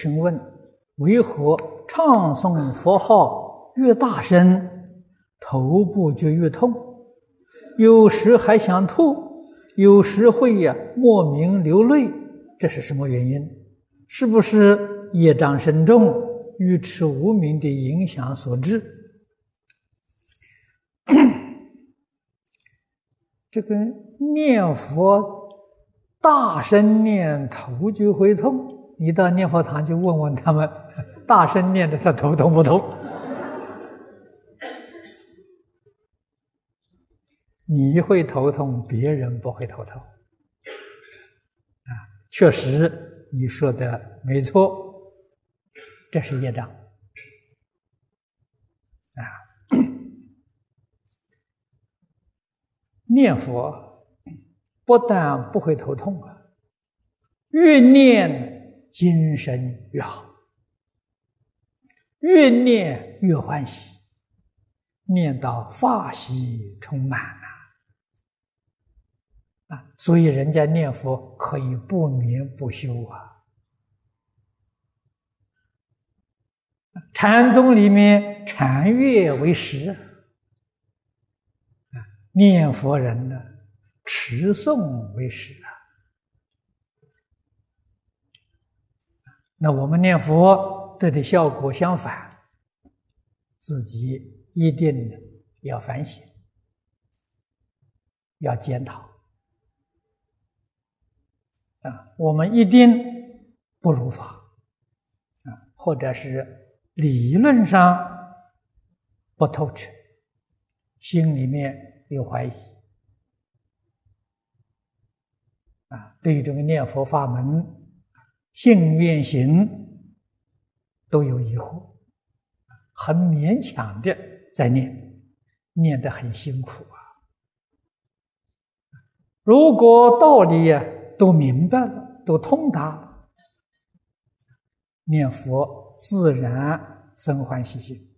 请问为何唱诵佛号越大声，头部就越痛？有时还想吐，有时会呀莫名流泪，这是什么原因？是不是业障深重、愚痴无明的影响所致？这个念佛大声念，头就会痛。你到念佛堂去问问他们，大声念的他头痛不痛？你会头痛，别人不会头痛。啊，确实你说的没错，这是业障。啊，念佛不但不会头痛啊，越念。精神越好，越念越欢喜，念到法喜充满了啊！所以人家念佛可以不眠不休啊。禅宗里面禅悦为食啊，念佛人呢持诵为食啊。那我们念佛对的效果相反，自己一定要反省，要检讨啊！我们一定不如法啊，或者是理论上不透彻，心里面有怀疑啊，对于这个念佛法门。信愿行都有疑惑，很勉强的在念，念得很辛苦啊。如果道理呀都明白了，都通达了，念佛自然生欢喜心。